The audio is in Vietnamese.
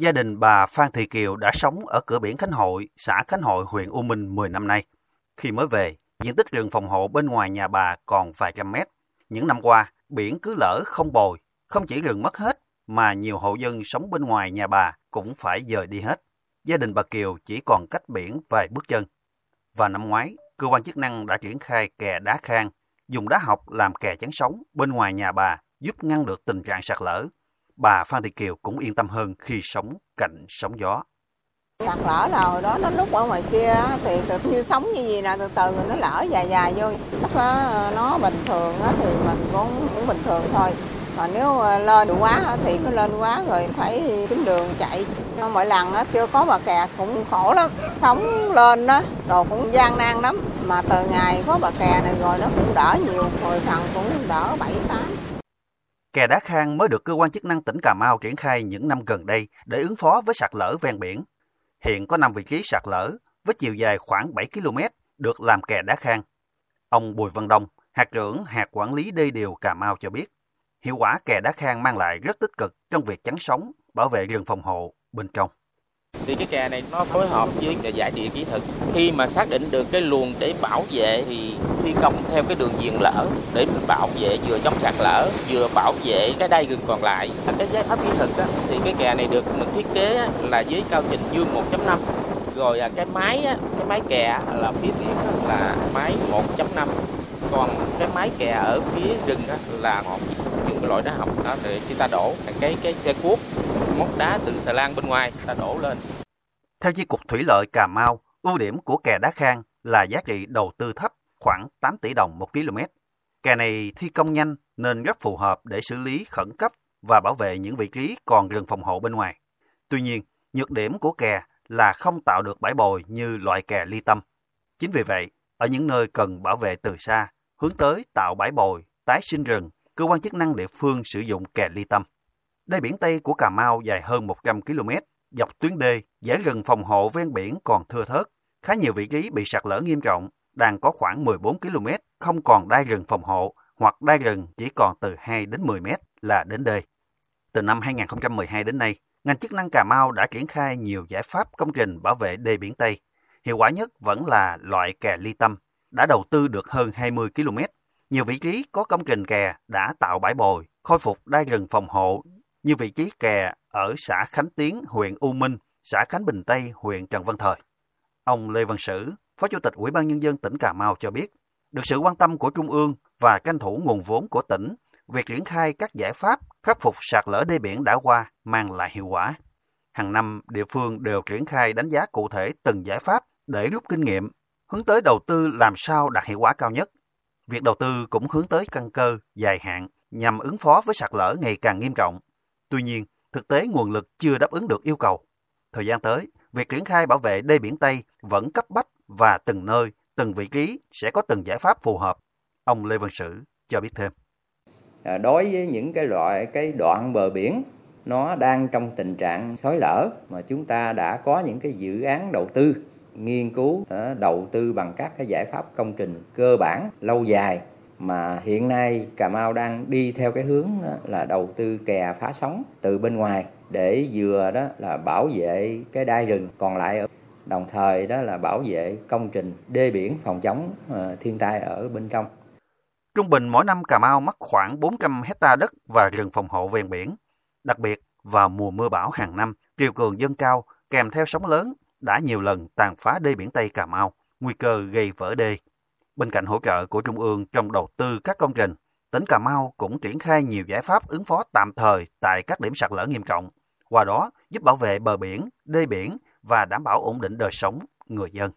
Gia đình bà Phan Thị Kiều đã sống ở cửa biển Khánh Hội, xã Khánh Hội, huyện U Minh 10 năm nay. Khi mới về, diện tích rừng phòng hộ bên ngoài nhà bà còn vài trăm mét. Những năm qua, biển cứ lỡ không bồi, không chỉ rừng mất hết, mà nhiều hộ dân sống bên ngoài nhà bà cũng phải dời đi hết. Gia đình bà Kiều chỉ còn cách biển vài bước chân. Và năm ngoái, cơ quan chức năng đã triển khai kè đá khang, dùng đá học làm kè chắn sóng bên ngoài nhà bà, giúp ngăn được tình trạng sạt lở. Bà Phan Thị Kiều cũng yên tâm hơn khi sống cạnh sóng gió. Sạt lở là hồi đó nó lúc ở ngoài kia thì tự như sống như gì nè, từ từ nó lỡ dài dài vô. Sắc nó bình thường thì mình cũng cũng bình thường thôi. Mà nếu ờ, lên quá thì nó lên quá rồi phải kiếm đường chạy. Mỗi lần chưa có bà kè cũng khổ lắm. Sống lên đó đồ cũng gian nan lắm. Mà từ ngày có bà kè này rồi nó cũng đỡ nhiều, hồi phần cũng đỡ bảy tám. Kè đá khang mới được cơ quan chức năng tỉnh Cà Mau triển khai những năm gần đây để ứng phó với sạt lở ven biển. Hiện có 5 vị trí sạt lở với chiều dài khoảng 7 km được làm kè đá khang. Ông Bùi Văn Đông, hạt trưởng hạt quản lý đê điều Cà Mau cho biết, hiệu quả kè đá khang mang lại rất tích cực trong việc chắn sóng, bảo vệ rừng phòng hộ bên trong thì cái kè này nó phối hợp với giải địa kỹ thuật. Khi mà xác định được cái luồng để bảo vệ thì thi công theo cái đường viền lở để bảo vệ vừa chống sạt lở vừa bảo vệ cái đai rừng còn lại. Cái giải pháp kỹ thuật đó, thì cái kè này được mình thiết kế là với cao trình dương 1.5 rồi là cái máy cái máy kè là phía trước là máy 1.5 còn cái máy kè ở phía rừng là họ dùng cái loại đá học đó để chúng ta đổ cái cái xe cuốc móc đá từ xà lan bên ngoài ta đổ lên. Theo Chi cục Thủy lợi Cà Mau, ưu điểm của kè đá khang là giá trị đầu tư thấp, khoảng 8 tỷ đồng một km. Kè này thi công nhanh nên rất phù hợp để xử lý khẩn cấp và bảo vệ những vị trí còn rừng phòng hộ bên ngoài. Tuy nhiên, nhược điểm của kè là không tạo được bãi bồi như loại kè ly tâm. Chính vì vậy, ở những nơi cần bảo vệ từ xa, hướng tới tạo bãi bồi, tái sinh rừng, cơ quan chức năng địa phương sử dụng kè ly tâm. Đê biển Tây của Cà Mau dài hơn 100 km, dọc tuyến đê, giải rừng phòng hộ ven biển còn thưa thớt. Khá nhiều vị trí bị sạt lở nghiêm trọng, đang có khoảng 14 km không còn đai rừng phòng hộ hoặc đai rừng chỉ còn từ 2 đến 10 mét là đến đê. Từ năm 2012 đến nay, ngành chức năng Cà Mau đã triển khai nhiều giải pháp công trình bảo vệ đê biển Tây. Hiệu quả nhất vẫn là loại kè ly tâm, đã đầu tư được hơn 20 km. Nhiều vị trí có công trình kè đã tạo bãi bồi, khôi phục đai rừng phòng hộ như vị trí kè ở xã Khánh Tiến, huyện U Minh, xã Khánh Bình Tây, huyện Trần Văn Thời. Ông Lê Văn Sử, Phó Chủ tịch Ủy ban Nhân dân tỉnh Cà Mau cho biết, được sự quan tâm của Trung ương và tranh thủ nguồn vốn của tỉnh, việc triển khai các giải pháp khắc phục sạt lở đê biển đã qua mang lại hiệu quả. Hàng năm, địa phương đều triển khai đánh giá cụ thể từng giải pháp để rút kinh nghiệm, hướng tới đầu tư làm sao đạt hiệu quả cao nhất. Việc đầu tư cũng hướng tới căn cơ, dài hạn nhằm ứng phó với sạt lở ngày càng nghiêm trọng Tuy nhiên, thực tế nguồn lực chưa đáp ứng được yêu cầu. Thời gian tới, việc triển khai bảo vệ đê biển Tây vẫn cấp bách và từng nơi, từng vị trí sẽ có từng giải pháp phù hợp. Ông Lê Văn Sử cho biết thêm. À, đối với những cái loại cái đoạn bờ biển nó đang trong tình trạng xói lở mà chúng ta đã có những cái dự án đầu tư nghiên cứu à, đầu tư bằng các cái giải pháp công trình cơ bản lâu dài mà hiện nay Cà Mau đang đi theo cái hướng là đầu tư kè phá sóng từ bên ngoài để vừa đó là bảo vệ cái đai rừng còn lại đồng thời đó là bảo vệ công trình đê biển phòng chống ờ, thiên tai ở bên trong. Trung bình mỗi năm Cà Mau mất khoảng 400 hecta đất và rừng phòng hộ ven biển. Đặc biệt vào mùa mưa bão hàng năm, triều cường dâng cao kèm theo sóng lớn đã nhiều lần tàn phá đê biển Tây Cà Mau, nguy cơ gây vỡ đê. Bên cạnh hỗ trợ của Trung ương trong đầu tư các công trình, tỉnh Cà Mau cũng triển khai nhiều giải pháp ứng phó tạm thời tại các điểm sạt lở nghiêm trọng, qua đó giúp bảo vệ bờ biển, đê biển và đảm bảo ổn định đời sống người dân.